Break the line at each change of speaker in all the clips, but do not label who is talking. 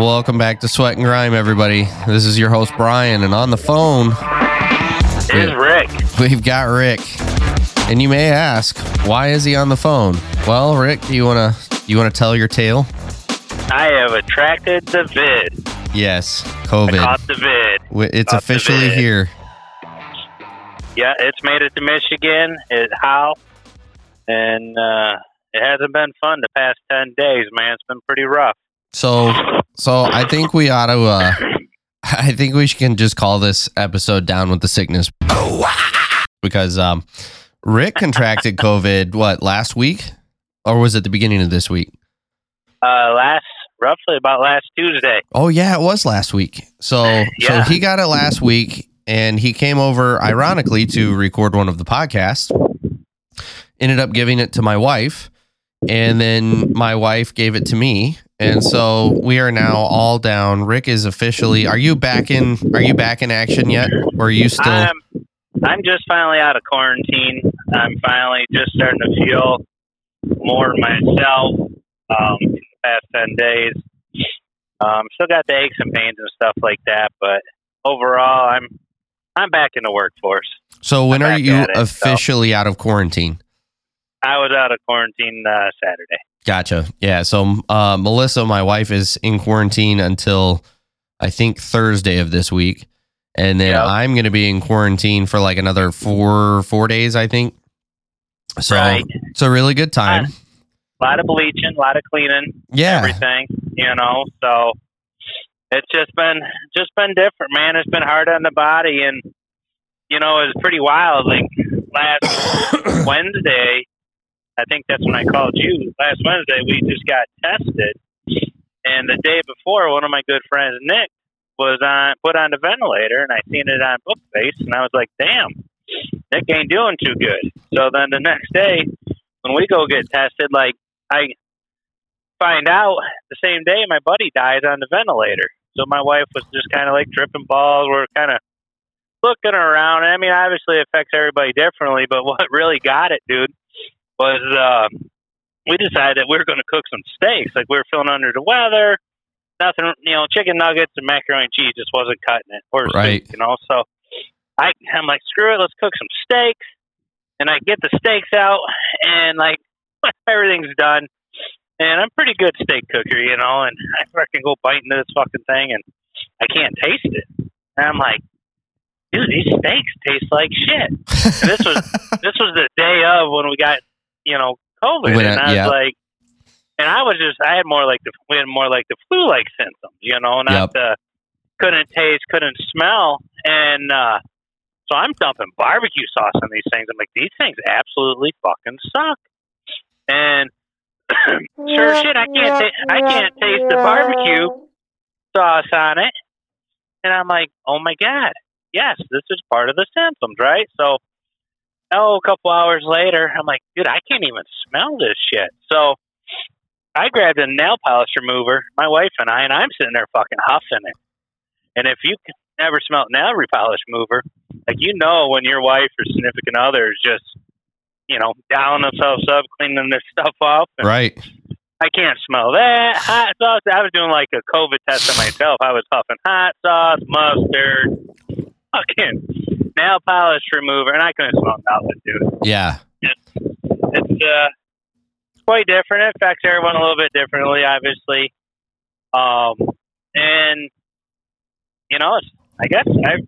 Welcome back to Sweat and Grime, everybody. This is your host Brian, and on the phone
Here's Rick.
we've got Rick. And you may ask, why is he on the phone? Well, Rick, do you wanna you wanna tell your tale?
I have attracted the vid.
Yes,
I
COVID.
caught the vid.
It's officially
vid.
here.
Yeah, it's made it to Michigan. It how? And uh, it hasn't been fun the past ten days, man. It's been pretty rough.
So, so I think we ought to. Uh, I think we can just call this episode "Down with the Sickness" because um, Rick contracted COVID. What last week, or was it the beginning of this week?
Uh, last roughly about last Tuesday.
Oh yeah, it was last week. So,
Yeah.
so he got it last week, and he came over, ironically, to record one of the podcasts. Ended up giving it to my wife, and then my wife gave it to me, and so we are now all down. Rick is officially. Are you back in? Are you back in action yet, or are you still?
I'm I'm just finally out of quarantine. I'm finally just starting to feel more myself. Um, in the past ten days. Um, still got the aches and pains and stuff like that, but overall, I'm I'm back in the workforce.
so when
I'm
are you
it, so.
officially out of quarantine?
I was out of quarantine uh, Saturday.
Gotcha. Yeah. So uh, Melissa, my wife, is in quarantine until I think Thursday of this week, and then. I'm going to be in quarantine for like another four four days, I think. So
Right.
it's a really good time.
A lot of bleaching, a lot of cleaning,
Yeah.
everything. You know, so it's just been just been different, man. It's been hard on the body, and you know, it's pretty wild. Like last Wednesday, I think that's when I called you. Last Wednesday, we just got tested, and the day before, one of my good friends, Nick, was on put on the ventilator, and I seen it on Bookface, and I was like, "Damn, Nick ain't doing too good." So then the next day, when we go get tested, like I find out the same day my buddy dies on the ventilator. So my wife was just kind of like tripping balls. We're kind of looking around. I mean, obviously it affects everybody differently, but what really got it, dude, was uh, we decided that we were going to cook some steaks. Like we were feeling under the weather. Nothing, you know, chicken nuggets and macaroni and cheese just wasn't cutting it. Or
Right.
soup, you know. So I, I'm like, screw it, let's cook some steaks. And I get the steaks out, and like everything's done. And I'm a pretty good steak cooker, you know, and I fucking go bite into this fucking thing and I can't taste it. And I'm like, dude, these steaks taste like shit. And this was this was the day of when we got, you know, COVID.
When
and
I-
I was
yeah.
like and I was just I had more like the we had more like the flu like symptoms, you know,
Yep.
not the couldn't taste, couldn't smell. And uh so I'm dumping barbecue sauce on these things. I'm like, these things absolutely fucking suck. And sure shit, I can't ta- I can't taste the barbecue sauce on it. And I'm like, oh my god, yes, this is part of the symptoms, right? So, oh, a couple hours later, I'm like, dude, I can't even smell this shit. So, I grabbed a nail polish remover, my wife and I, and I'm sitting there fucking huffing it. And if you never smelled nail polish remover, like you know when your wife or significant other is just, you know, dialing themselves up, cleaning this stuff up, and
right.
I can't smell that hot sauce. I was doing like a COVID test on myself. I was huffing hot sauce, mustard, fucking nail polish remover, and I couldn't smell nothing, dude.
Yeah.
It's uh, quite different. It affects everyone a little bit differently, obviously. Um, and you know, it's, I guess I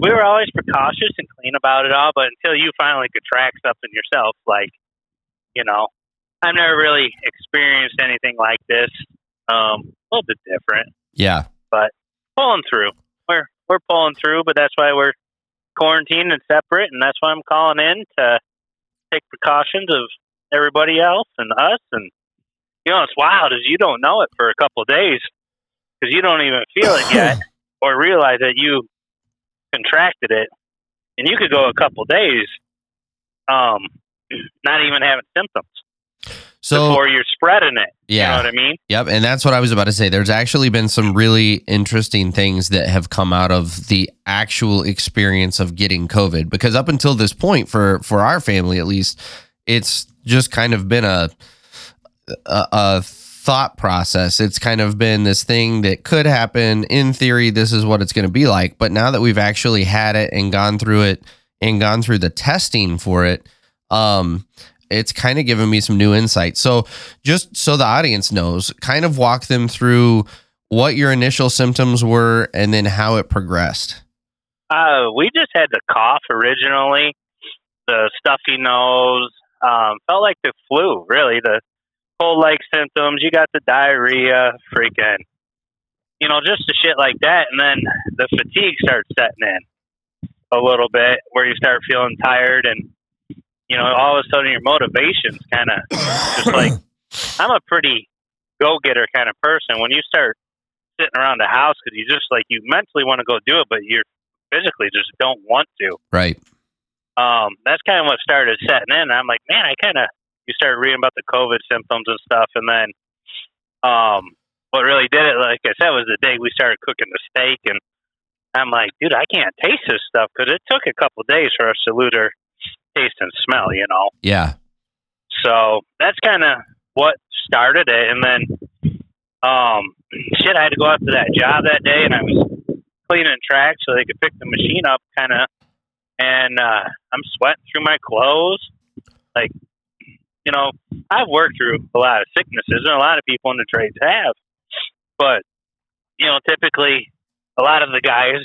we were always precautious and clean about it all, but until you finally could track something yourself, like you know, I've never really experienced anything like this. Um, a little bit different,
Yeah.
But pulling through. We're we're pulling through, but that's why we're quarantined and separate, and that's why I'm calling in to take precautions of everybody else and us. And you know, it's wild is you don't know it for a couple of days because you don't even feel it yet or realize that you contracted it, and you could go a couple of days, um, not even having symptoms
So
before you're spreading it.
yeah.
You know what I mean?
Yep, and that's what I was about to say. There's actually been some really interesting things that have come out of the actual experience of getting COVID because up until this point for for our family at least, it's just kind of been a, a a thought process. It's kind of been this thing that could happen. In theory, this is what it's going to be like. But now that we've actually had it and gone through it and gone through the testing for it, um, it's kind of given me some new insight. So, just so the audience knows, kind of walk them through what your initial symptoms were and then how it progressed.
Uh, we just had the cough originally, the stuffy nose, um, felt like the flu, really. The cold like symptoms. You got the diarrhea, freaking, you know, just the shit like that. And then the fatigue starts setting in a little bit where you start feeling tired and, you know, all of a sudden your motivation's kind of just like, I'm a pretty go getter kind of person. When you start sitting around the house because you just like, you mentally want to go do it, but you're physically just don't want to.
Right.
Um, that's kind of what started setting in. I'm like, man, I kind of you started reading about the COVID symptoms and stuff, and then um, what really did it, like I said, was the day we started cooking the steak, and I'm like, dude, I can't taste this stuff because it took a couple days for us to lose our taste and smell, you know.
Yeah.
So that's kind of what started it, and then um, shit, I had to go out to that job that day, and I was cleaning tracks so they could pick the machine up, kind of, and uh, I'm sweating through my clothes, like you know, I've worked through a lot of sicknesses, and a lot of people in the trades have. But you know, typically, a lot of the guys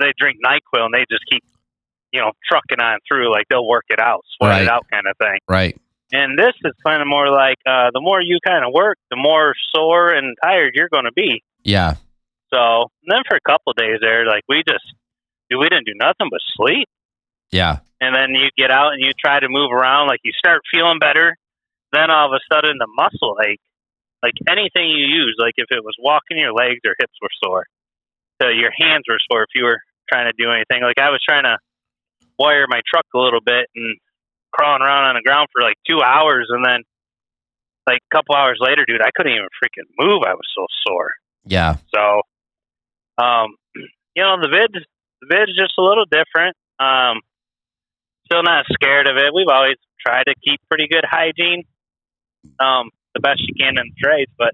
they drink Nyquil and they just keep, you know, trucking on through like they'll work it out, sweat
Right.
it out, kind of thing.
Right.
And this is kind of more like uh, the more you kind of work, the more sore and tired you're going to be.
Yeah.
So and then for a couple of days there, like we just, dude, we didn't do nothing but sleep
Yeah.
and then you get out and you try to move around like you start feeling better then all of a sudden the muscle ache like anything you use like if it was walking your legs or hips were sore so your hands were sore if you were trying to do anything like i was trying to wire my truck a little bit and crawling around on the ground for like two hours and then like a couple hours later dude i couldn't even freaking move i was so sore
Yeah.
so, um, you know, the vid's the vid's just a little different. Um, still not scared of it. We've always tried to keep pretty good hygiene, um, the best you can in the trades. But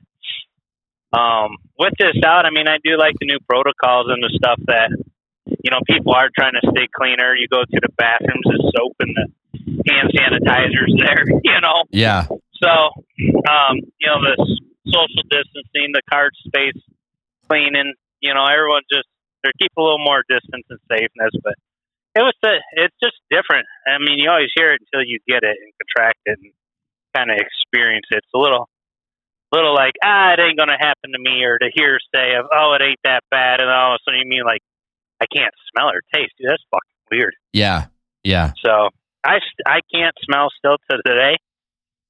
um, with this out, I mean, I do like the new protocols and the stuff that you know people are trying to stay cleaner. You go to the bathrooms, the soap and the hand sanitizers there. You know,
Yeah.
so, um, you know, the social distancing, the card space cleaning, you know, everyone just they keep a little more distance and safeness, but it was the, it's just different. I mean, you always hear it until you get it and contract it and kind of experience it. It's a little, little like ah, it ain't gonna happen to me, or the hearsay of oh, it ain't that bad, and all of a sudden you mean like I can't smell or taste. Dude, that's fucking weird.
Yeah. Yeah.
So I I can't smell still to today.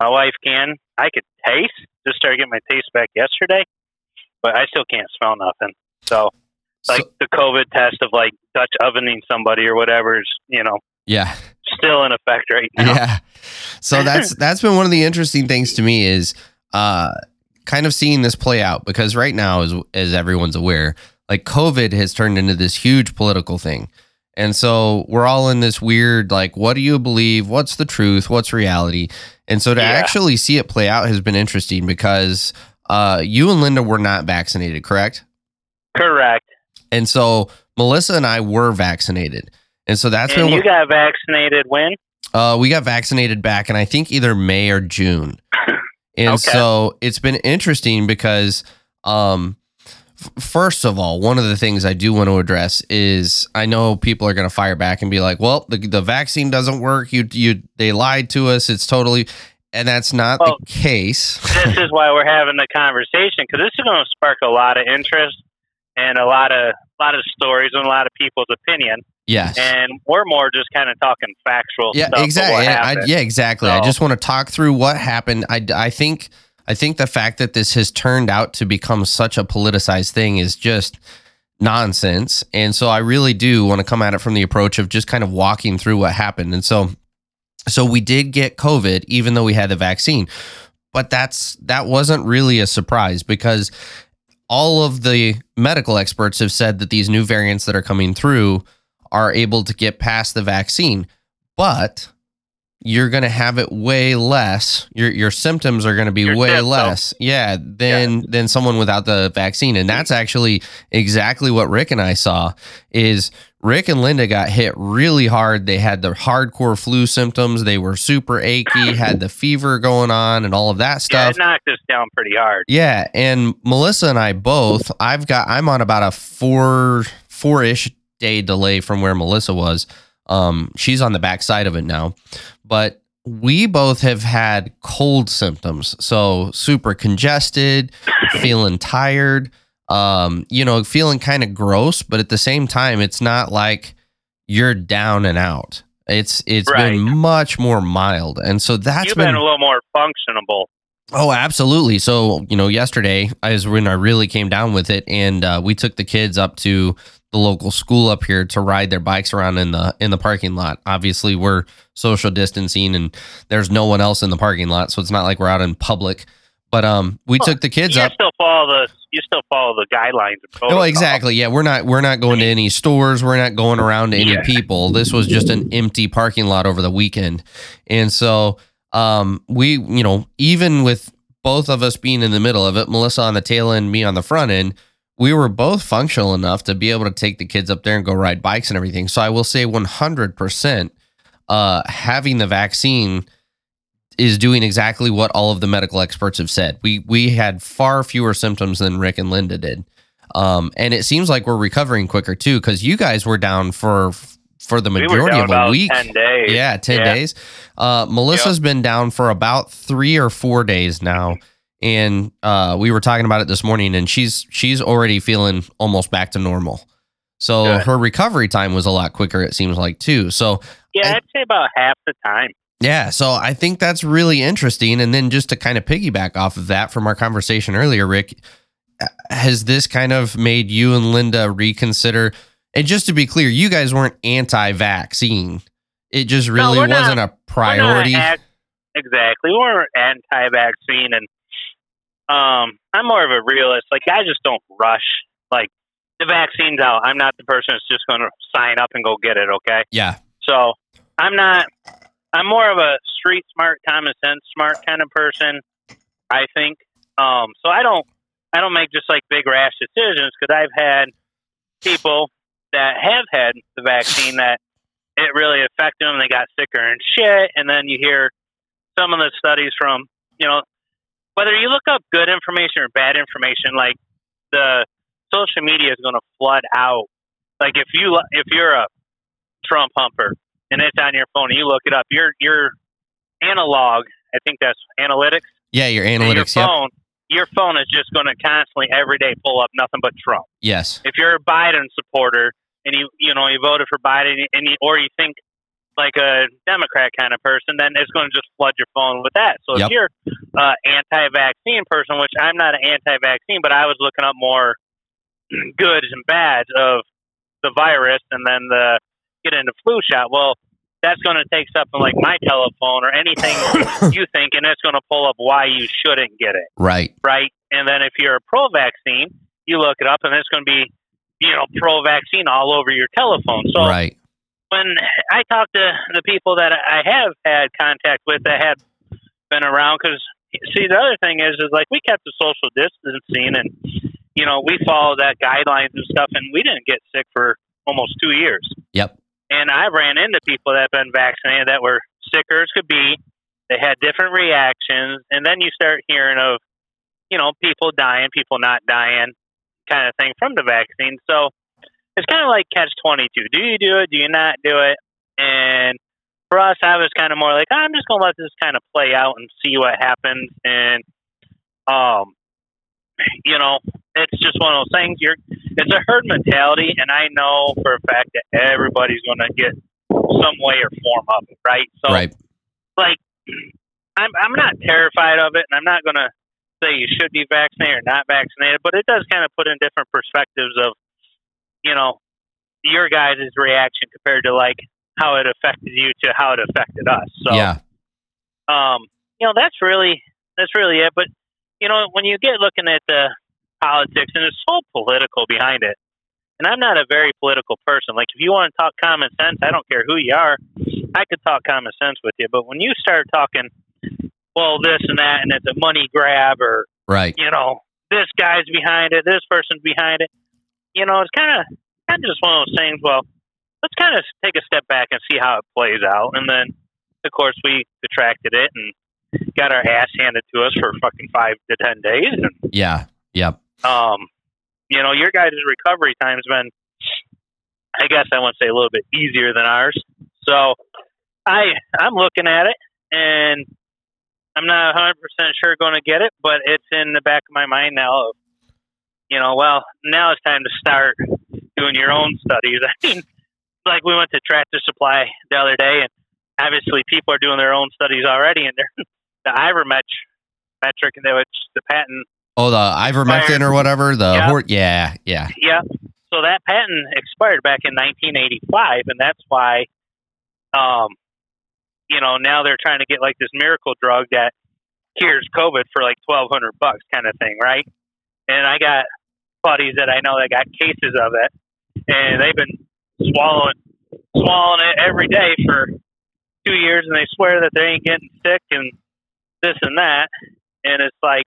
My wife can. I could taste. Just started getting my taste back yesterday, but I still can't smell nothing. So like
So-
the COVID test of like Dutch ovening somebody or whatever is you know
yeah.
still in effect right now.
Yeah. So that's that's been one of the interesting things to me is uh kind of seeing this play out because right now as as everyone's aware, like COVID has turned into this huge political thing. And so we're all in this weird like what do you believe? What's the truth? What's reality? And so to
Yeah.
actually see it play out has been interesting because uh you and Linda were not vaccinated, correct?
Correct.
And so Melissa and I were vaccinated. And so that's
and
been
you got vaccinated when?
uh, we got vaccinated back in I think either May or June. And
Okay.
so it's been interesting because um first of all, one of the things I do want to address is I know people are going to fire back and be like, "Well, the, the vaccine doesn't work. You you they lied to us. It's totally and that's not
Well,
the case.
this is why we're having the conversation because this is going to spark a lot of interest and a lot of a lot of stories and a lot of people's opinion.
yes.
and we're more just kind of talking factual
yeah,
stuff.
exactly. Yeah, I, yeah, exactly. I just want to talk through what happened. I, I think I think the fact that this has turned out to become such a politicized thing is just nonsense. And so I really do want to come at it from the approach of just kind of walking through what happened. And so so we did get COVID even though we had the vaccine. But that's that wasn't really a surprise because all of the medical experts have said that these new variants that are coming through are able to get past the vaccine. But you're going to have it way less. Your your symptoms are going to be
Your
way
symptoms.
less, yeah, than than someone without the vaccine. And that's actually exactly what Rick and I saw. Is Rick and Linda got hit really hard. They had the hardcore flu symptoms. They were super achy, had the fever going on, and all of that
Yeah,
stuff.
it knocked us down pretty hard.
Yeah, and Melissa and I both. I've got. I'm on about a four four ish day delay from where Melissa was. Um, she's on the back side of it now, but we both have had cold symptoms. So super congested, feeling tired. Um, you know, feeling kind of gross, but at the same time, it's not like you're down and out. It's it's been much more mild, and so that's
You've
been
been a little more functionable.
Oh, absolutely. So, you know, yesterday is when I really came down with it, and uh, we took the kids up to the local school up here to ride their bikes around in the in the parking lot. Obviously, we're social distancing, and there's no one else in the parking lot, so it's not like we're out in public. But um, we
Well,
took the kids
you
up.
still follow the you still follow the guidelines.
Oh, exactly. Yeah, we're not we're not going to any stores. We're not going around to any
Yeah.
people. This was just an empty parking lot over the weekend, and so um, we, you know, even with both of us being in the middle of it, Melissa on the tail end, me on the front end, we were both functional enough to be able to take the kids up there and go ride bikes and everything. So I will say, one hundred percent, uh, having the vaccine is doing exactly what all of the medical experts have said. We we had far fewer symptoms than Rick and Linda did. Um, and it seems like we're recovering quicker too, because you guys were down for for the
We
majority
down
of a week.
ten days.
Yeah, ten
Yeah.
days. Uh, Melissa's been down for about three or four days now, and uh, we were talking about it this morning, and she's she's already feeling almost back to normal. So
Good.
her recovery time was a lot quicker. It seems like too. So
Yeah,
I-
I'd say about half the time.
yeah, so I think that's really interesting. And then just to kind of piggyback off of that from our conversation earlier, Rick, uh, has this kind of made you and Linda reconsider? And just to be clear, you guys weren't anti-vaccine. It just really
not-
wasn't a
not
priority.
act- exactly. We're anti-vaccine, and um, I'm more of a realist. Like I just don't rush. Like the vaccine's out. I'm not the person that's just going to sign up and go get it. Okay.
yeah,
So I'm not. I'm more of a street smart, common sense smart kind of person. I think. Um, so I don't. I don't make just like big rash decisions because I've had people that have had the vaccine that it really affected them. They got sicker and shit. And then you hear some of the studies from you know whether you look up good information or bad information, like the social media is going to flood out. Like if you if you're a Trump humper and it's on your phone and you look it up, your your analog, I think that's analytics.
yeah, your analytics.
Your
Yep.
phone, your phone is just going to constantly every day pull up nothing but Trump.
Yes.
If you're a Biden supporter and you you know you voted for Biden and you, or you think like a Democrat kind of person, then it's going to just flood your phone with that. So
Yep.
if you're uh, anti-vaccine person, which I'm not an anti-vaccine, but I was looking up more goods and bads of the virus and then the get into flu shot. Well, that's going to take something like my telephone or anything you think, and it's going to pull up why you shouldn't get it,
Right.
right? And then if you're a pro-vaccine, you look it up, and it's going to be, you know, pro-vaccine all over your telephone. So
right.
When I talk to the people that I have had contact with that have been around, because see, the other thing is, is like we kept the social distancing, and you know, we followed that guidelines and stuff, and we didn't get sick for almost two years.
Yep.
And I ran into people that have been vaccinated that were sicker as could be. They had different reactions, and then you start hearing of, you know, people dying, people not dying, kind of thing from the vaccine. So it's kind of like catch twenty two. Do you do it? Do you not do it? And for us, I was kind of more like I'm just gonna let this kind of play out and see what happens. And um, you know, it's just one of those things. You're it's a herd mentality, and I know for a fact that everybody's gonna get some way or form of it, right? So
right.
like I'm I'm not terrified of it and I'm not gonna say you should be vaccinated or not vaccinated, but it does kind of put in different perspectives of, you know, your guys' reaction compared to like how it affected you to how it affected us. So
yeah.
um, you know, that's really that's really it. But you know, when you get looking at the politics and it's so political behind it, and I'm not a very political person. Like if you want to talk common sense, I don't care who you are. I could talk common sense with you, but when you start talking, well, this and that, and it's a money grab, or
Right.
you know, this guy's behind it, this person's behind it, you know, it's kind of kind of just one of those things. Well, let's kind of take a step back and see how it plays out, and then, of course, we detracted it and got our ass handed to us for fucking five to ten days, and
Yeah. Yep.
um, you know, your guys' recovery time's been, I guess I want to say a little bit easier than ours. So I I'm looking at it and I'm not 100 percent sure going to get it, but it's in the back of my mind now. Of, you know, well, now it's time to start doing your own studies. I mean, like we went to Tractor Supply the other day, and obviously people are doing their own studies already, and they're the Ivermech metric, and which the patent
Oh, the ivermectin or whatever. The
Yeah.
hor- yeah, yeah.
Yeah. So that patent expired back in 1985, and that's why, um, you know, now they're trying to get like this miracle drug that cures COVID for like 1,200 bucks, kind of thing, right? And I got buddies that I know that got cases of it, and they've been swallowing, swallowing it every day for two years, and they swear that they ain't getting sick and this and that, and it's like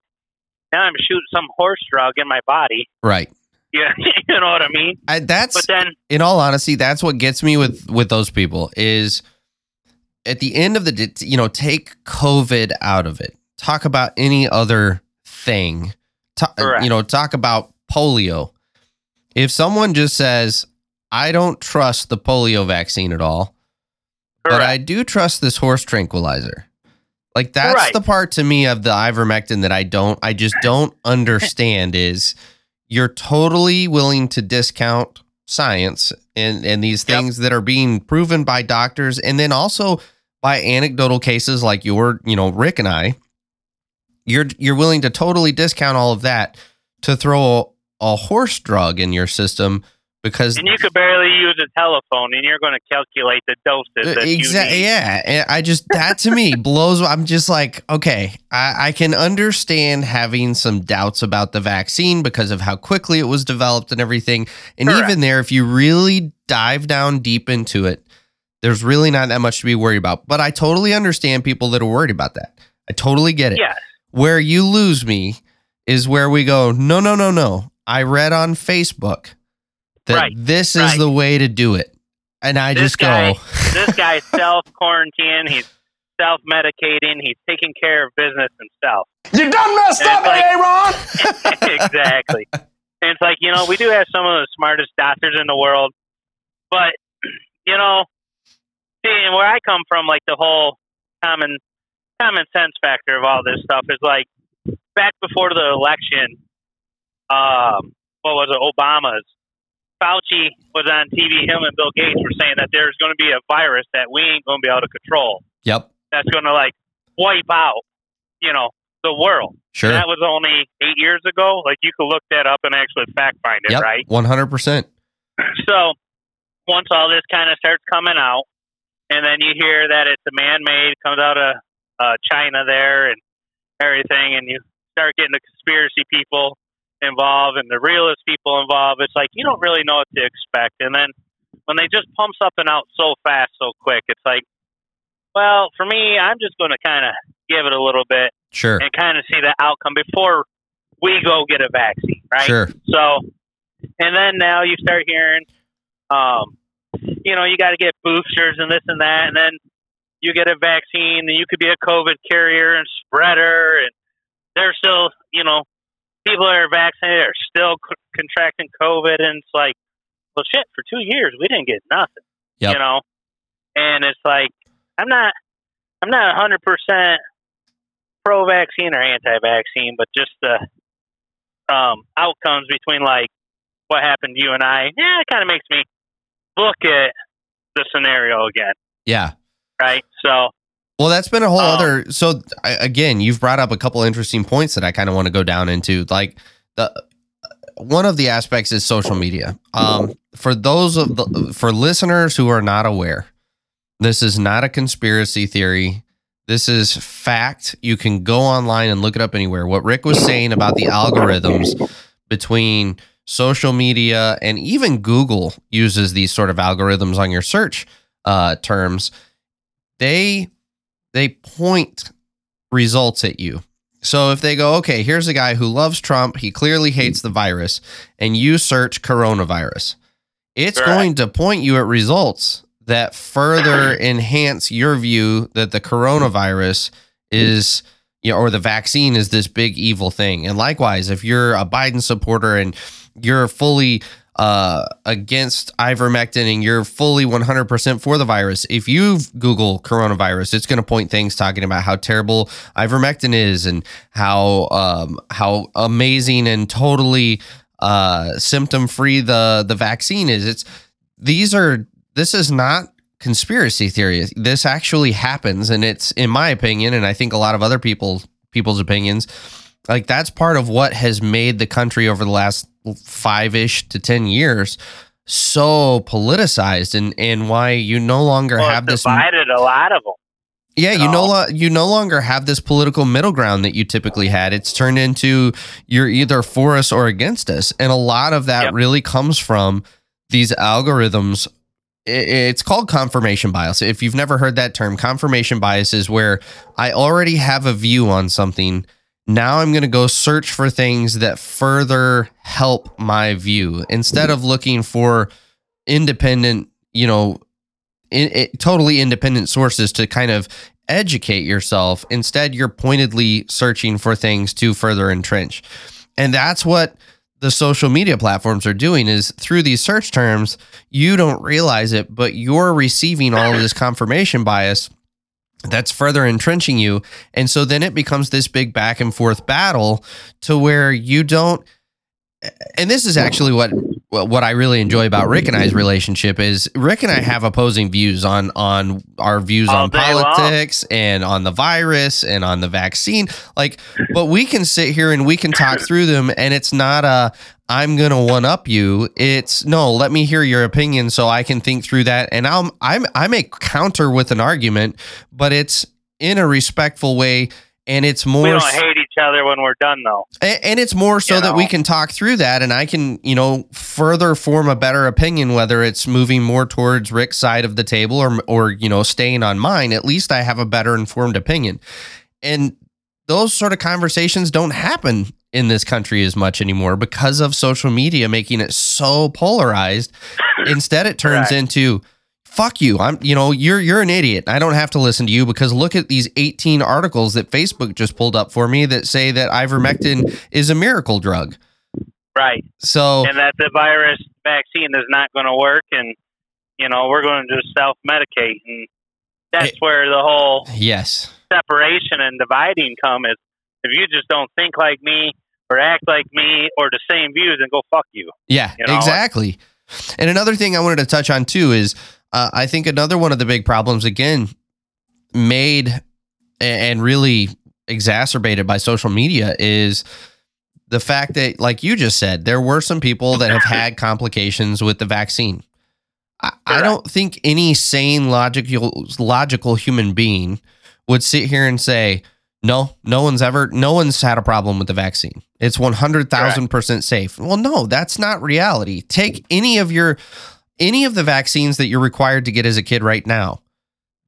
now I'm shooting some horse drug in my body.
Right.
Yeah, you know what I mean.
I, that's
But then,
in all honesty, that's what gets me with with those people is at the end of the you know, take COVID out of it. Talk about any other thing. You know, talk about polio. If someone just says, "I don't trust the polio vaccine at all," but. I do trust this horse tranquilizer. Like that's
Right.
the part to me of the ivermectin that I don't I just don't understand is you're totally willing to discount science and and these
Yep.
things that are being proven by doctors and then also by anecdotal cases like your, you know, Rick and I. You're you're willing to totally discount all of that to throw a, a horse drug in your system because
and you could barely use a telephone, and you're going to calculate the doses
exactly yeah and i just that to me blows i'm just like okay I, I can understand having some doubts about the vaccine because of how quickly it was developed and everything. And
Correct.
even there if you really dive down deep into it there's really not that much to be worried about. But i totally understand people that are worried about that. I totally get it.
Yes,
where you lose me is where we go no no no no i read on facebook that
Right,
this is
right.
the way to do it and i
This
just
guy-
go
this guy's self quarantining. He's self medicating. He's taking care of business himself.
You done messed
And
up,
it's like- eh,
Aaron!
exactly. And it's like, you know, we do have some of the smartest doctors in the world, but, you know, seeing where I come from, like the whole common common sense factor of all this stuff is like back before the election, um, what was it, Obama's. Fauci was on TV. Him and Bill Gates were saying that there's going to be a virus that we ain't going to be able to control.
Yep.
That's going to like wipe out, you know, the world.
Sure.
That was only eight years ago. Like you could look that up and actually fact find it,
yep.
right?
One hundred percent.
So once all this kind of starts coming out, and then you hear that it's a man-made, comes out of uh, China there and everything, and you start getting the conspiracy people involved and the realist people involved. It's like you don't really know what to expect, and then when they just pump something out so fast, so quick, it's like, well, for me, I'm just going to kind of give it a little bit
Sure.
and kind of see the outcome before we go get a vaccine, right?
Sure.
So, and then now you start hearing, um, you know, you got to get boosters and this and that, and then you get a vaccine, and you could be a COVID carrier and spreader, and they're still, you know, people that are vaccinated are still c- contracting COVID, and it's like, well, shit, for two years we didn't get nothing,
Yep.
you know, and it's like, I'm not, I'm not 100 percent pro-vaccine or anti-vaccine, but just the um, outcomes between like what happened to you and I, yeah, it kind of makes me look at the scenario again,
Yeah.
Right? So,
Well, that's been a whole
Um,
other. So I, again, you've brought up a couple interesting points that I kind of want to go down into. Like the one of the aspects is social media. Um, for those of the for listeners who are not aware, this is not a conspiracy theory. This is fact. You can go online and look it up anywhere. What Rick was saying about the algorithms between social media and even Google uses these sort of algorithms on your search uh, terms they they point results at you. So if they go, okay, here's a guy who loves Trump, he clearly hates the virus, and you search coronavirus, it's
Right.
going to point you at results that further enhance your view that the coronavirus is you know, or the vaccine is this big evil thing. And likewise, if you're a Biden supporter and you're fully uh, against ivermectin and you're fully 100% for the virus, if you Google coronavirus, it's going to point things talking about how terrible ivermectin is and how um, how amazing and totally uh, symptom free the the vaccine is. It's these are this is not conspiracy theory. This actually happens, and it's in my opinion, and I think a lot of other people people's opinions. Like that's part of what has made the country over the last five ish to ten years so politicized, and and why you no longer
Well,
have this.
divided a lot of them.
Yeah, you no lo- you no longer have this political middle ground that you typically had. It's turned into you're either for us or against us, and a lot of that
Yep.
really comes from these algorithms. It's called confirmation bias. If you've never heard that term, confirmation bias is where I already have a view on something. Now I'm going to go search for things that further help my view instead of looking for independent, you know, in, it, totally independent sources to kind of educate yourself. Instead, you're pointedly searching for things to further entrench. And that's what the social media platforms are doing is through these search terms, you don't realize it, but you're receiving all of this confirmation bias that's further entrenching you. And so then it becomes this big back and forth battle to where you don't and this is actually what what I really enjoy about Rick and I's relationship is Rick and I have opposing views on on our views
All
on
day long.
politics and on the virus and on the vaccine. Like, but we can sit here and we can talk through them, and it's not a I'm gonna one up you. It's no, let me hear your opinion so I can think through that, and I'll I'm I may counter with an argument, but it's in a respectful way. And it's more
We don't hate other when we're done, though.
and, and it's more so
You
that we can talk through that and I can, you know, further form a better opinion whether it's moving more towards Rick's side of the table or or you know, staying on mine. At least I have a better informed opinion. And those sort of conversations don't happen in this country as much anymore because of social media making it so polarized. Instead it turns
Right.
into fuck you. I'm you know, you're you're an idiot. I don't have to listen to you because look at these 18 articles that Facebook just pulled up for me that say that ivermectin is a miracle drug.
Right.
So
And that the virus vaccine is not going to work, and, you know, we're going to just self medicate. And that's
Hey.
where the whole
yes.
separation and dividing come is if you just don't think like me or act like me or the same views, then go fuck you.
Yeah,
You know?
exactly. And another thing I wanted to touch on too is uh, I think another one of the big problems again made and really exacerbated by social media is the fact that like you just said there were some people that have had complications with the vaccine. I, I don't think any sane logical logical human being would sit here and say no, no one's ever, no one's had a problem with the vaccine. It's 100,000% safe. Well, no, that's not reality. Take any of your, any of the vaccines that you're required to get as a kid right now.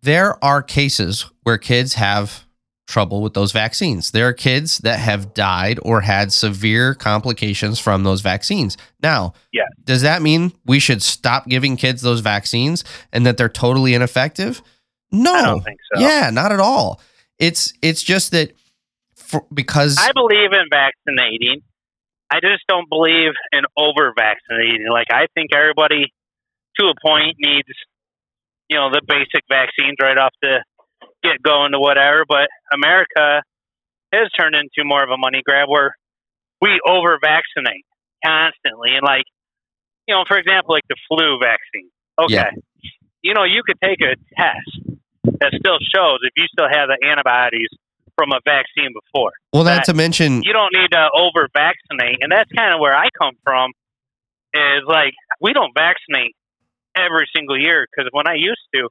There are cases where kids have trouble with those vaccines. There are kids that have died or had severe complications from those vaccines. Now,
Yes.
does that mean we should stop giving kids those vaccines and that they're totally ineffective? No.
I don't think so.
Yeah, not at all. It's it's just that for, because
I believe in vaccinating. I just don't believe in over vaccinating. Like I think everybody to a point needs, you know, the basic vaccines right off the get going to whatever. But America has turned into more of a money grab where we over vaccinate constantly. And like, you know, for example, like the flu vaccine. Okay.
Yeah.
You know, you could take a test that still shows if you still have the antibodies from a vaccine before
well, not to mention
you don't need to over vaccinate. And that's kind of where I come from is like, we don't vaccinate every single year because when I used to,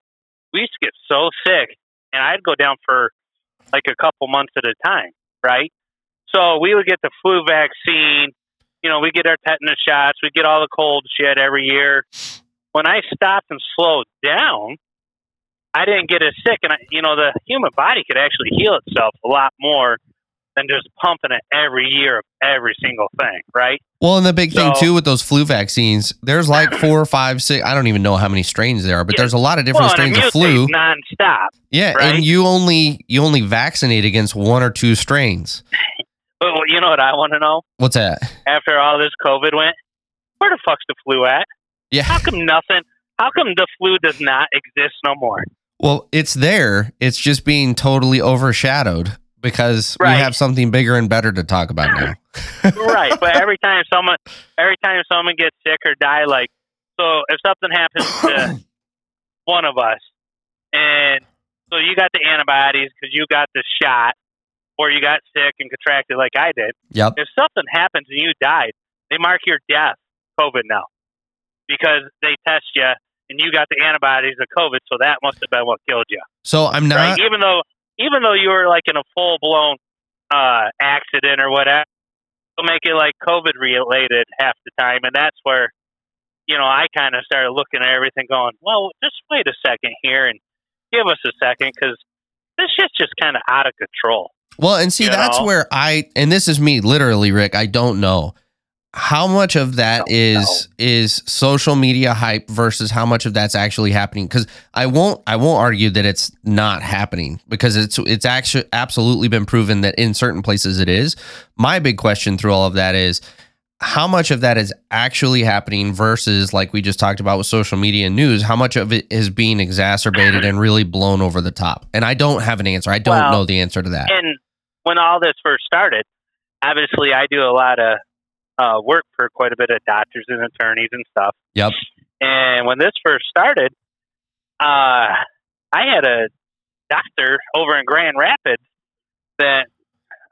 we used to get so sick and I'd go down for like a couple months at a time, right? So we would get the flu vaccine, you know, we get our tetanus shots, we get all the cold shit every year. When I stopped and slowed down, I didn't get as sick, and I, you know the human body could actually heal itself a lot more than just pumping it every year of every single thing, right?
Well, and the big thing too with those flu vaccines, there's like four or five, six. I don't even know how many strains there are, but
Yeah.
there's a lot of different
well,
strains of flu.
nonstop.
Yeah,
right?
and you only you only vaccinate against one or two strains.
But well, you know what I want to know?
What's that?
After all this COVID went, where the fuck's the flu at?
Yeah.
How come nothing? How come the flu does not exist no more?
Well, it's there. It's just being totally overshadowed because we have something bigger and better to talk about now.
right. But every time someone, every time someone gets sick or die, like, so if something happens to one of us, and so you got the antibodies because you got the shot, or you got sick and contracted like I did.
Yep.
If something happens and you died, they mark your death COVID now because they test you and you got the antibodies of COVID, so that must have been what killed you.
So I'm not.
right? Even though, even though you were like in a full blown uh, accident or whatever, they'll make it like COVID related half the time, and that's where you know I kind of started looking at everything, going, "Well, just wait a second here and give us a second because this shit's just kind of out of control."
Well, and see, that's
know?
where I and this is me literally, Rick. I don't know how much of that oh,
Don't
is is social media hype versus how much of that's actually happening. Because I won't I won't argue that it's not happening because it's it's actually absolutely been proven that in certain places it is. My big question through all of that is how much of that is actually happening versus like we just talked about with social media and news how much of it is being exacerbated and really blown over the top and i don't have an answer i don't
Well,
know the answer to that
And when all this first started, obviously I do a lot of uh, work for quite a bit of doctors and attorneys and stuff.
Yep.
And when this first started, uh, I had a doctor over in Grand Rapids that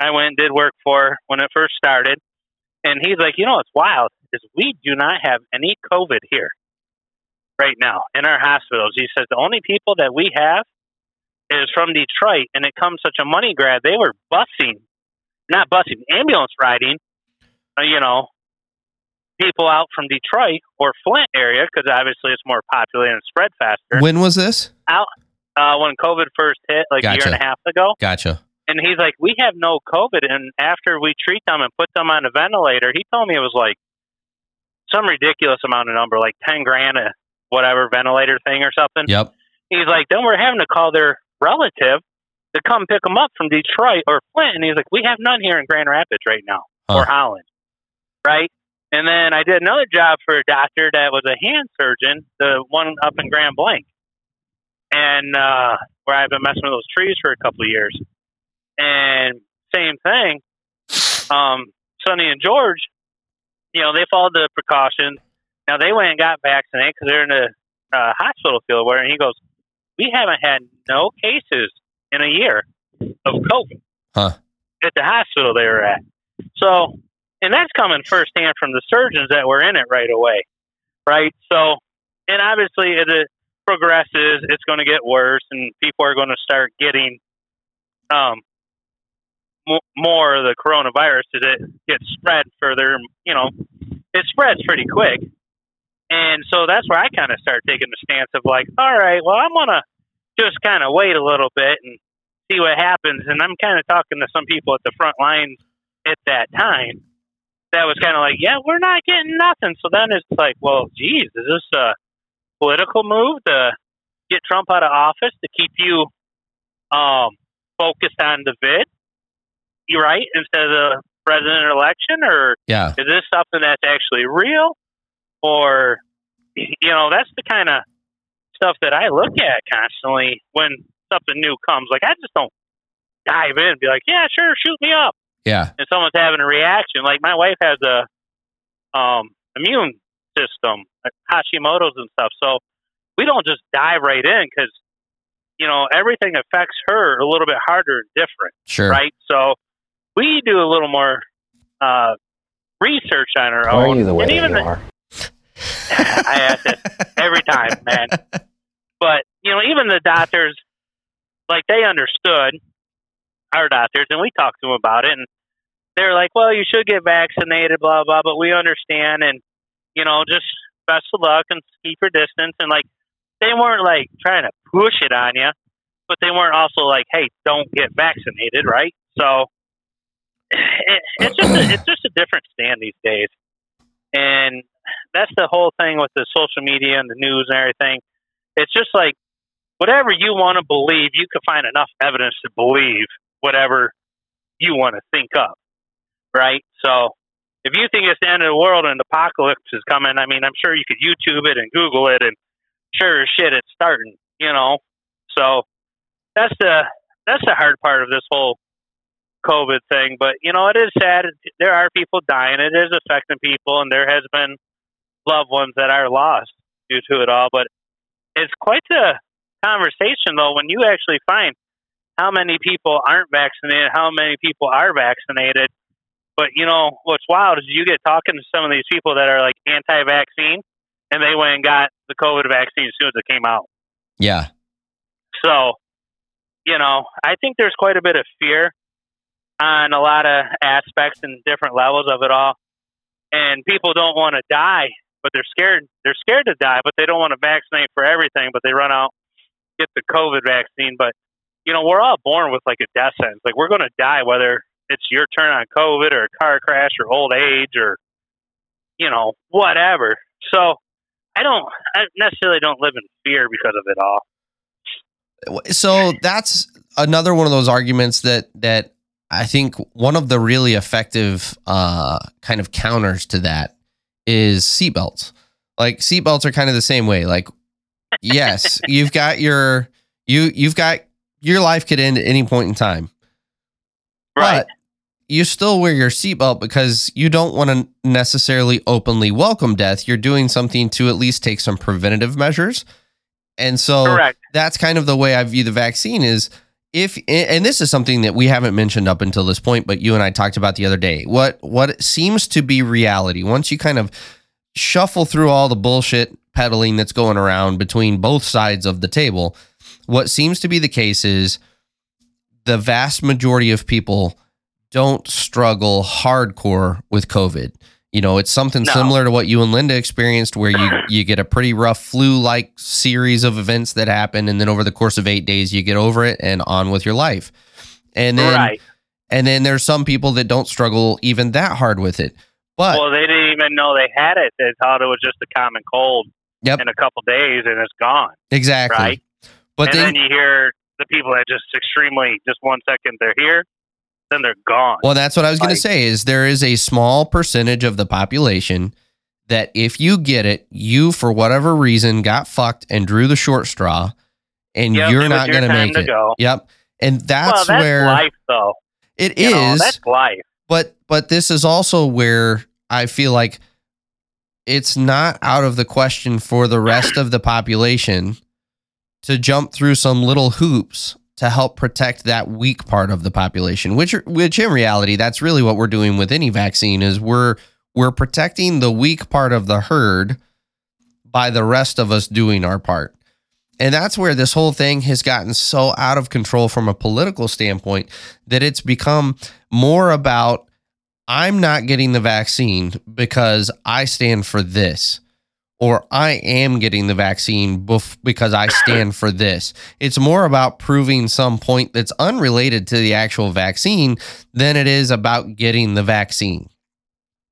I went and did work for when it first started. And he's like, you know what's wild is we do not have any COVID here right now in our hospitals. He says the only people that we have is from Detroit, and it comes such a money grab. They were busing, not busing, ambulance riding, you know, people out from Detroit or Flint area because obviously it's more populated and spread faster.
when was this
uh, when COVID first hit, like a year and a half ago,
gotcha
and he's like, "We have no COVID." And after we treat them and put them on a ventilator, he told me it was like some ridiculous amount of number, like ten grand a whatever ventilator thing or something.
yep
He's like, then we're having to call their relative to come pick them up from Detroit or Flint. And he's like, we have none here in Grand Rapids right now or Holland. Right. And then I did another job for a doctor that was a hand surgeon, the one up in Grand Blanc. And uh, where I've been messing with those trees for a couple of years. And same thing. Um, Sonny and George, you know, they followed the precautions. Now they went and got vaccinated because they're in a uh, hospital field where, and he goes, we haven't had no cases in a year of COVID
Huh.
at the hospital they were at. So, and that's coming firsthand from the surgeons that were in it right away, right? So, and obviously as it progresses, it's going to get worse, and people are going to start getting um, mo- more of the coronavirus as it gets spread further. You know, it spreads pretty quick. And so that's where I kind of start taking the stance of like, all right, well, I'm going to just kind of wait a little bit and see what happens. And I'm kind of talking to some people at the front lines at that time that was kind of like, yeah, we're not getting nothing. So then it's like, well, geez, is this a political move to get Trump out of office to keep you um, focused on the vid? You right instead of the president election, or
yeah
is this something that's actually real? Or, you know, that's the kind of stuff that I look at constantly when something new comes. Like, I just don't dive in and be like, yeah, sure, shoot me up.
Yeah
And someone's having a reaction. Like, my wife has a um, immune system, like Hashimoto's and stuff. So we don't just dive right in because, you know, everything affects her a little bit harder and different
sure
right? So we do a little more uh, research on our
Why are
own,
you the way
and even
you
the,
are?
I ask it every time, man. But you know, even the doctors, like they understood our doctors, and we talked to them about it, and they're like, "Well, you should get vaccinated, blah blah." But we understand, and you know, just best of luck and keep your distance, and like they weren't like trying to push it on you, but they weren't also like, hey, don't get vaccinated, right? So it, it's just a, it's just a different stand these days, and that's the whole thing with the social media and the news and everything. It's just like whatever you want to believe, you can find enough evidence to believe whatever you want to think of, right? So if you think it's the end of the world and the apocalypse is coming, I mean, I'm sure you could YouTube it and Google it, and sure as shit, it's starting. You know, so that's the that's the hard part of this whole COVID thing. But you know, it is sad. There are people dying. It is affecting people, and there has been loved ones that are lost due to it all. But it's quite the conversation, though, when you actually find how many people aren't vaccinated, how many people are vaccinated. But you know what's wild is you get talking to some of these people that are like anti-vaccine, and they went and got the COVID vaccine as soon as it came out.
Yeah.
So, you know, I think there's quite a bit of fear on a lot of aspects and different levels of it all. And people don't want to die, but they're scared. They're scared to die, but they don't want to vaccinate for everything. But they run out, get the COVID vaccine. But you know, we're all born with like a death sentence. Like we're going to die whether it's your turn on COVID or a car crash or old age or you know whatever. So I don't I necessarily don't live in fear because of it all.
So that's another one of those arguments that that I think one of the really effective uh, kind of counters to that is seatbelts. Like seatbelts are kind of the same way. Like, yes, you've got your you you've got your life could end at any point in time,
Right.
but you still wear your seatbelt because you don't want to necessarily openly welcome death. You're doing something to at least take some preventative measures, and so
Correct.
that's kind of the way I view the vaccine is if and this is something that we haven't mentioned up until this point but you and I talked about the other day what what seems to be reality once you kind of shuffle through all the bullshit peddling that's going around between both sides of the table what seems to be the case is the vast majority of people don't struggle hardcore with covid you know it's something
No.
similar to what you and linda experienced where you you get a pretty rough flu like series of events that happen and then over the course of eight days you get over it and on with your life and then
right.
and then there's some people that don't struggle even that hard with it but
Well, they didn't even know they had it. They thought it was just a common cold
Yep.
in a couple days, and it's gone.
exactly
Right.
But
and
then,
then you hear the people that just extremely, just one second they're here, then they're gone.
Well, that's what I was going to say is there is a small percentage of the population that if you get it, you for whatever reason got fucked and drew the short straw and
Yep,
you're not going to make
to
it.
go.
Yep. And that's,
well, that's
where
life, though.
it
You
is.
know, that's life.
but but this is also where I feel like it's not out of the question for the rest of the population to jump through some little hoops to help protect that weak part of the population which which in reality that's really what we're doing with any vaccine is we're we're protecting the weak part of the herd by the rest of us doing our part. And that's where this whole thing has gotten so out of control from a political standpoint that it's become more about I'm not getting the vaccine because I stand for this, or I am getting the vaccine bef- because I stand for this. It's more about proving some point that's unrelated to the actual vaccine than it is about getting the vaccine.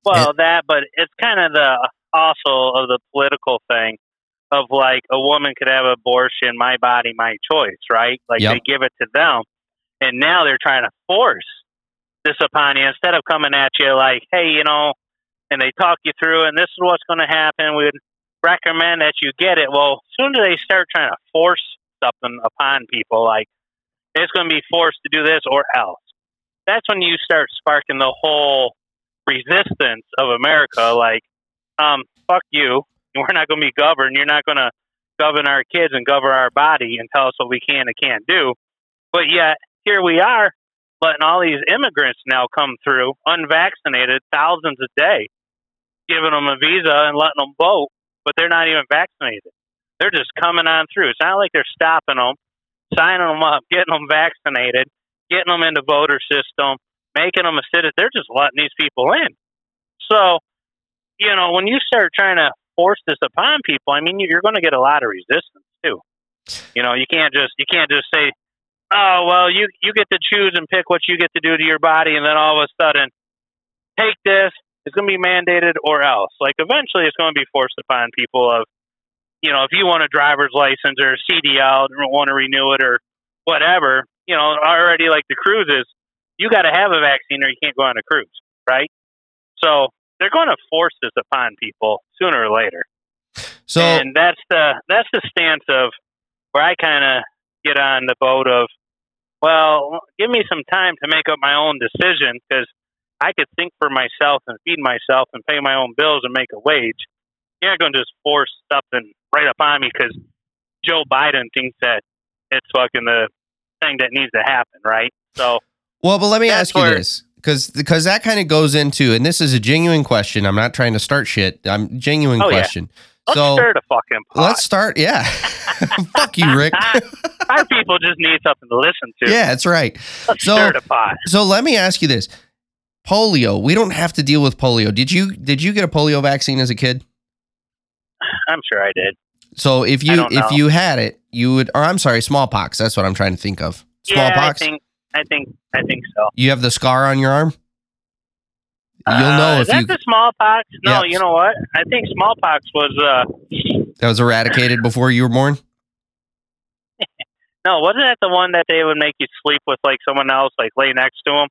Well, that, but it's kind of the also of the political thing of like a woman could have abortion, my body, my choice, right? Like
Yep.
they give it to them, and now they're trying to force this upon you instead of coming at you like, hey, you know, and they talk you through, and this is what's going to happen. We'd recommend that you get it. Well, soon as they start trying to force something upon people, like it's going to be forced to do this or else, that's when you start sparking the whole resistance of America. Like, um, fuck you. We're not going to be governed. You're not going to govern our kids and govern our body and tell us what we can and can't do. But yet, here we are letting all these immigrants now come through, unvaccinated, thousands a day, giving them a visa and letting them vote, but they're not even vaccinated. They're just coming on through. It's not like they're stopping them, signing them up, getting them vaccinated, getting them into voter system, making them a citizen. They're just letting these people in. So, you know, when you start trying to force this upon people, I mean, you're going to get a lot of resistance. too. You know, you can't just you can't just say, "Oh, well, you you get to choose and pick what you get to do to your body," and then all of a sudden, take this. It's going to be mandated or else. Like eventually, it's going to be forced upon people. Of you know, if you want a driver's license or a CDL, and want to renew it or whatever, you know, already like the cruises, you got to have a vaccine or you can't go on a cruise, right? So they're going to force this upon people sooner or later.
So
and that's the that's the stance of where I kind of get on the boat of, well, give me some time to make up my own decision because I could think for myself and feed myself and pay my own bills and make a wage. You're not going to just force something right up on me because Joe Biden thinks that it's fucking the thing that needs to happen, right? So,
well, but let me ask you this because because that kind of goes into and this is a genuine question. I'm not trying to start shit. I'm genuine
Oh, yeah.
question.
let's
So
stir the fucking pot.
let's start. Yeah, fuck you, Rick.
Our people just need something to listen to.
yeah, that's right.
Let's
So-
stir the pot.
So let me ask you this: polio. We don't have to deal with polio. Did you did you get a polio vaccine as a kid?
I'm sure I did.
So if you if you had it, you would. Or I'm sorry, smallpox. That's what I'm trying to think of.
Yeah, I
Smallpox.
think I think I think so.
you have the scar on your arm. You'll
Uh,
know
is
if
that
you
the smallpox? No,
Yeah.
you know what? I think smallpox was uh
that was eradicated before you were born.
no, wasn't that the one that they would make you sleep with like someone else, like lay next to them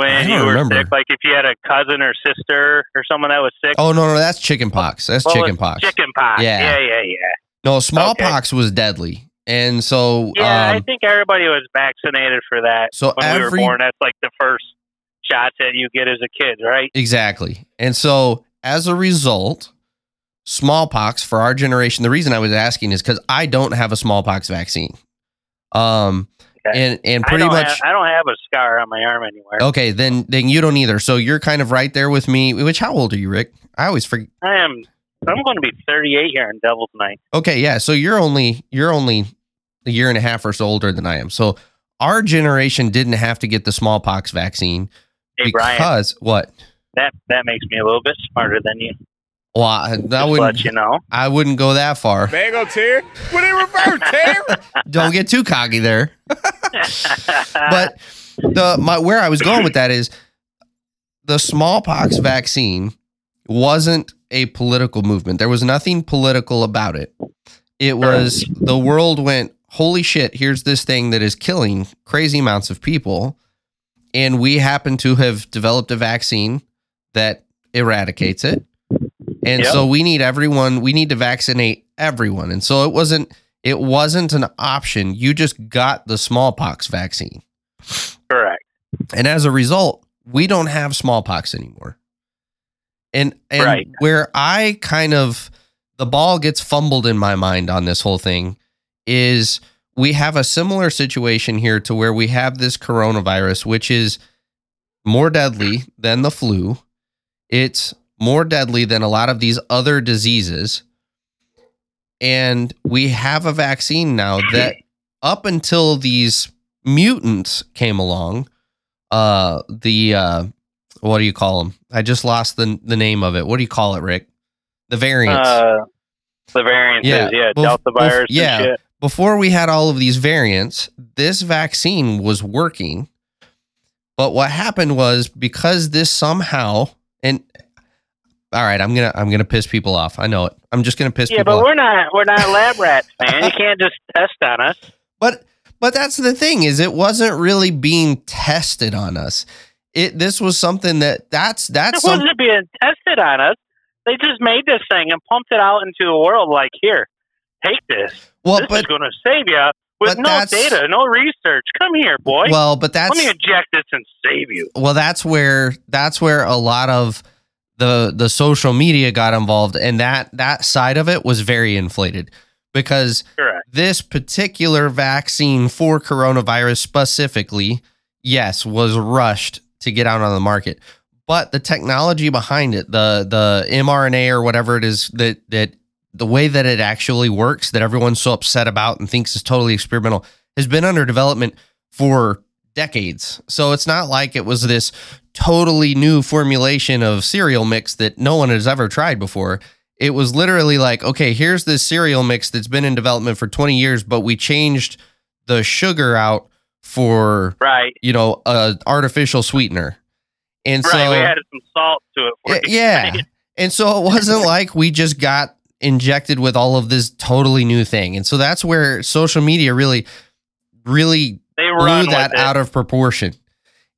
when you were
remember.
sick? Like if you had a cousin or sister or someone that was sick.
Oh no, no, that's chicken pox. That's
What was-
chicken pox.
Chicken pox.
Yeah.
Yeah, yeah, yeah.
No, smallpox was deadly, and so
Yeah, I
um,
think everybody was vaccinated for that
so
when we were born. That's like the first shots that you get as a kid, right?
Exactly. And so as a result, smallpox for our generation, the reason I was asking is because I don't have a smallpox vaccine. Um
Okay.
and and pretty
don't
much
have, I don't have a scar on my arm anywhere.
okay, then then you don't either. So you're kind of right there with me. Which how old are you, Rick? I always forget.
I am. I'm going to be 38 here in Devil's Night.
Okay, yeah. So you're only you're only a year and a half or so older than I am. So our generation didn't have to get the smallpox vaccine
Hey Brian,
because what?
that that makes me a little bit smarter than you.
Well, I, that wouldn't
you know.
I wouldn't go that far.
Bagel tear? What in reverse, tear?
Don't get too cocky there. but the my where I was going with that is the smallpox vaccine wasn't a political movement. There was nothing political about it. It was the world went, holy shit, here's this thing that is killing crazy amounts of people. And we happen to have developed a vaccine that eradicates it. And
Yep.
so we need everyone, we need to vaccinate everyone. And so it wasn't it wasn't an option. You just got the smallpox vaccine.
Correct.
And as a result, we don't have smallpox anymore. And and
Right.
where I kind of the ball gets fumbled in my mind on this whole thing is we have a similar situation here to where we have this coronavirus which is more deadly than the flu. It's more deadly than a lot of these other diseases. And we have a vaccine now that up until these mutants came along, uh the uh what do you call them? I just lost the the name of it. What do you call it, Rick? The variants.
Uh, the variants.
Yeah,
yeah,
bef-
Delta
bef-
virus,
yeah.
shit.
Before we had all of these variants, this vaccine was working. But what happened was because this somehow and all right, I'm gonna I'm gonna piss people off. I know it. I'm just gonna piss
Yeah,
people
but
off.
we're not we're not lab rats, man. You can't just test on us.
But but that's the thing is it wasn't really being tested on us. It this was something that that's that's
It wasn't being tested on us. They just made this thing and pumped it out into the world. Like, here, take this.
well
this is going to save you with
but
no data, no research. Come here, boy.
well but that's
Let me inject this and save you.
well that's where that's where a lot of the the social media got involved and that that side of it was very inflated because
Correct.
this particular vaccine for coronavirus specifically yes was rushed to get out on the market but the technology behind it the the mRNA or whatever it is that that the way that it actually works that everyone's so upset about and thinks is totally experimental has been under development for decades so it's not like it was this totally new formulation of cereal mix that no one has ever tried before It was literally like, okay, here's this cereal mix that's been in development for 20 years, but we changed the sugar out for
Right.
you know a artificial sweetener, and
Right.
so
we added some salt to it.
Yeah. And so it wasn't like we just got injected with all of this totally new thing. And so that's where social media really, really
They
blew
run
that out of proportion.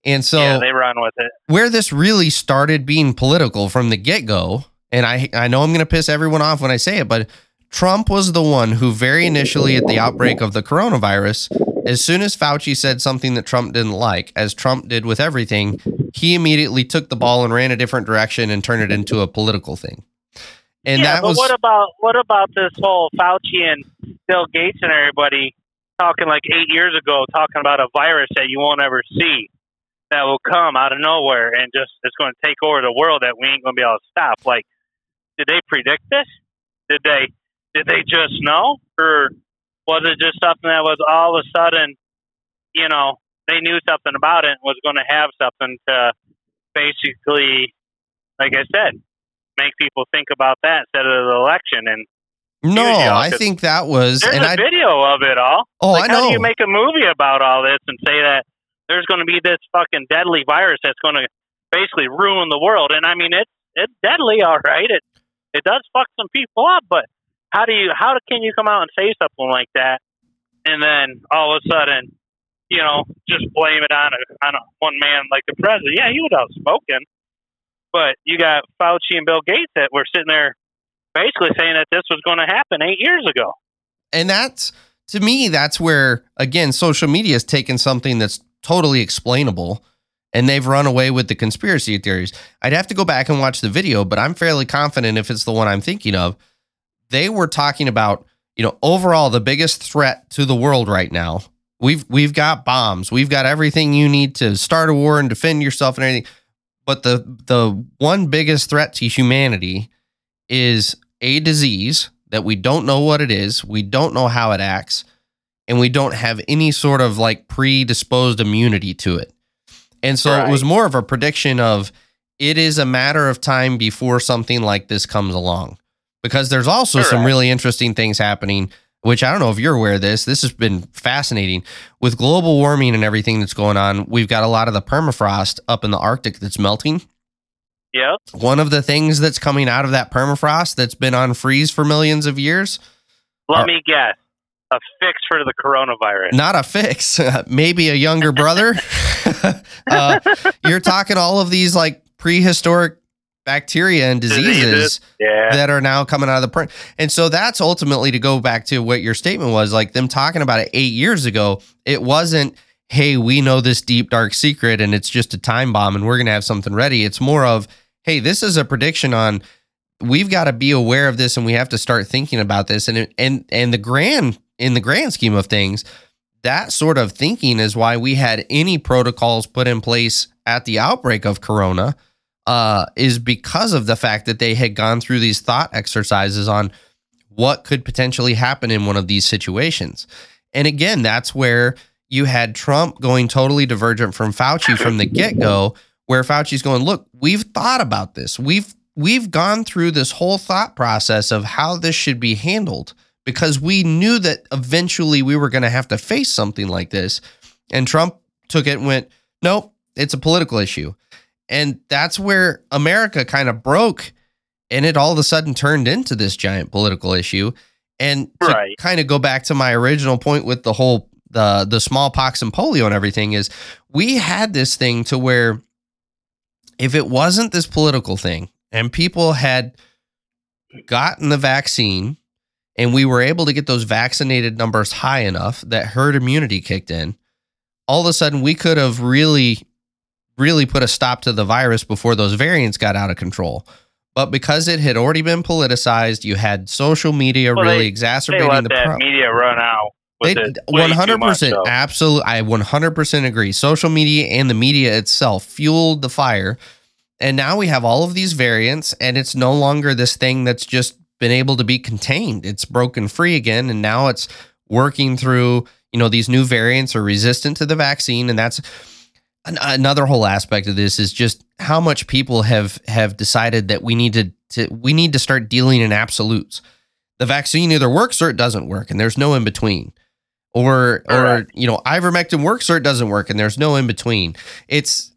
And so
yeah, they run with it.
where this really started being political from the get go, and I, I know I'm going to piss everyone off when I say it, but Trump was the one who very initially at the outbreak of the coronavirus, as soon as Fauci said something that Trump didn't like, as Trump did with everything, he immediately took the ball and ran a different direction and turned it into a political thing. And
yeah,
that
but
was
what about what about this whole Fauci and Bill Gates and everybody talking like eight years ago, talking about a virus that you won't ever see that will come out of nowhere and just it's going to take over the world that we ain't going to be able to stop. Like, did they predict this? Did they did they just know, or was it just something that was all of a sudden, you know, they knew something about it and was going to have something to basically, like I said, make people think about that instead of the election. And
no,
yeah,
I
'cause
think that was,
there's
and
a
I,
video of it all.
oh,
like,
I know.
how do you make a movie about all this and say that there's going to be this fucking deadly virus that's going to basically ruin the world? And I mean, it's it's deadly, all right. It it does fuck some people up, but how do you how can you come out and say something like that and then all of a sudden, you know, just blame it on a on a, one man like the president? Yeah, he was outspoken, but you got Fauci and Bill Gates that were sitting there basically saying that this was going to happen eight years ago.
and that's to me that's where again social media has taken something that's totally explainable and they've run away with the conspiracy theories. I'd have to go back and watch the video but i'm fairly confident if it's the one i'm thinking of they were talking about you know overall the biggest threat to the world right now. We've we've got bombs. We've got everything you need to start a war and defend yourself and everything. But the the one biggest threat to humanity is a disease that we don't know what it is, we don't know how it acts, and we don't have any sort of like predisposed immunity to it. And so it was more of a prediction of it is a matter of time before something like this comes along. Because there's also some really interesting things happening, which I don't know if you're aware of this. This has been fascinating. With global warming and everything that's going on, we've got a lot of the permafrost up in the Arctic that's melting.
Yep.
One of the things that's coming out of that permafrost that's been on freeze for millions of years,
Let
Are-
me guess. A fix for the coronavirus.
not a fix, maybe a younger brother. uh, you're talking all of these like prehistoric bacteria and diseases
Diseases. Yeah.
that are now coming out of the print. And so that's ultimately to go back to what your statement was like them talking about it eight years ago. It wasn't, hey, we know this deep, dark secret and it's just a time bomb and we're going to have something ready. It's more of, hey, this is a prediction on we've got to be aware of this and we have to start thinking about this. And, and, and the grand, in the grand scheme of things, that sort of thinking is why we had any protocols put in place at the outbreak of corona uh, is because of the fact that they had gone through these thought exercises on what could potentially happen in one of these situations. And again, that's where you had Trump going totally divergent from Fauci from the get go, where Fauci's going, look, we've thought about this. We've we've gone through this whole thought process of how this should be handled because we knew that eventually we were going to have to face something like this. And Trump took it and went, nope, it's a political issue. And that's where America kind of broke and it all of a sudden turned into this giant political issue. And to
Right.
kind of go back to my original point with the whole the the smallpox and polio and everything is we had this thing to where if it wasn't this political thing and people had gotten the vaccine and we were able to get those vaccinated numbers high enough that herd immunity kicked in, all of a sudden we could have really, really put a stop to the virus before those variants got out of control. But because it had already been politicized, you had social media
Well,
really
They
exacerbating
let
the
that
problem.
media run out. With it way
One hundred percent, absolutely. I one hundred percent agree. Social media and the media itself fueled the fire, and now we have all of these variants, and it's no longer this thing that's just been able to be contained. It's broken free again, and now it's working through. You know, these new variants are resistant to the vaccine, and that's an- another whole aspect of this is just how much people have have decided that we need to, to we need to start dealing in absolutes. The vaccine either works or it doesn't work, and there's no in between. Or or
Correct.
you know, ivermectin works or it doesn't work, and there's no in between. It's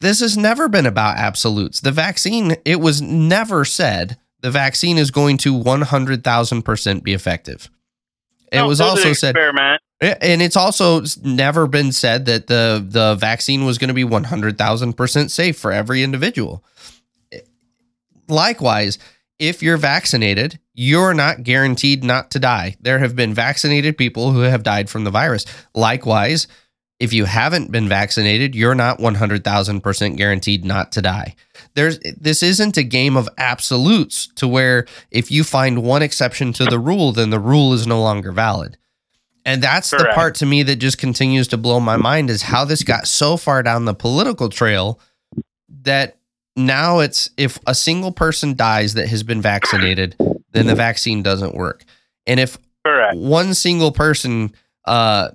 this has never been about absolutes. The vaccine, it was never said the vaccine is going to 100,000% be effective. It
No,
was also said and it's also never been said that the the vaccine was going to be 100,000% safe for every individual. Likewise, if you're vaccinated, you're not guaranteed not to die. There have been vaccinated people who have died from the virus. Likewise, if you haven't been vaccinated, you're not 100,000% guaranteed not to die. There's this isn't a game of absolutes to where if you find one exception to the rule, then the rule is no longer valid. And that's the part to me that just continues to blow my mind is how this got so far down the political trail that now it's if a single person dies that has been vaccinated, then the vaccine doesn't work. And if
Correct.
one single person uh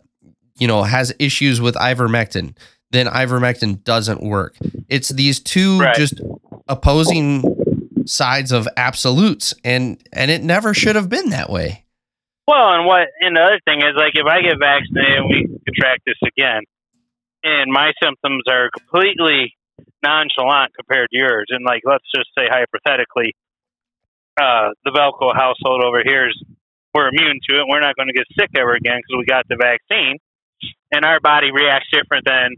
you know has issues with ivermectin then ivermectin doesn't work it's these two
Right.
just opposing sides of absolutes and and it never should have been that way
Well, and what and the other thing is like if I get vaccinated and we contract this again, and my symptoms are completely nonchalant compared to yours, and like let's just say hypothetically, uh, the Velcro household over here is we're immune to it. We're not going to get sick ever again because we got the vaccine, and our body reacts different than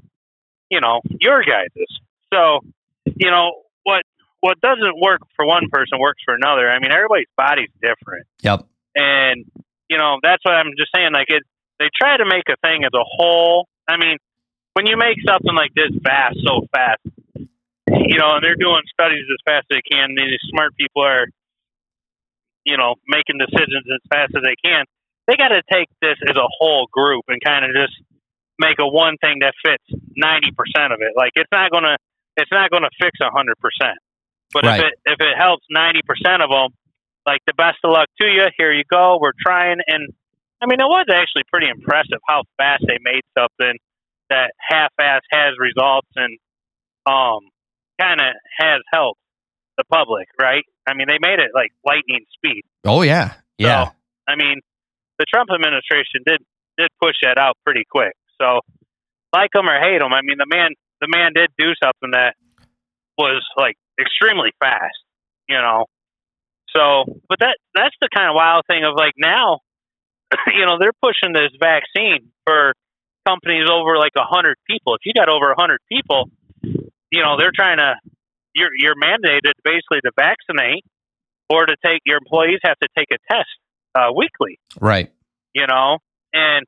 you know your guys's. So, you know what what doesn't work for one person works for another. I mean, everybody's body's different
yep
and you know that's what I'm just saying. Like it, they try to make a thing as a whole. I mean, when you make something like this fast, so fast, you know, and they're doing studies as fast as they can. And these smart people are, you know, making decisions as fast as they can. They got to take this as a whole group and kind of just make a one thing that fits ninety percent of it. Like it's not gonna, it's not gonna fix a hundred percent. But
Right.
if it if it helps ninety percent of them, like the best of luck to you. Here you go. We're trying, and I mean, it was actually pretty impressive how fast they made something that half-ass has results and um kind of has helped the public, right? I mean, they made it like lightning speed.
oh yeah yeah
So, I mean, the Trump administration did did push that out pretty quick. So, like him or hate him, I mean, the man the man did do something that was like extremely fast, you know. So, but that that's the kind of wild thing of like now, you know, they're pushing this vaccine for companies over like a hundred people. If you got over a hundred people, you know, they're trying to you're you're mandated basically to vaccinate or to take your employees have to take a test uh, weekly.
Right.
You know and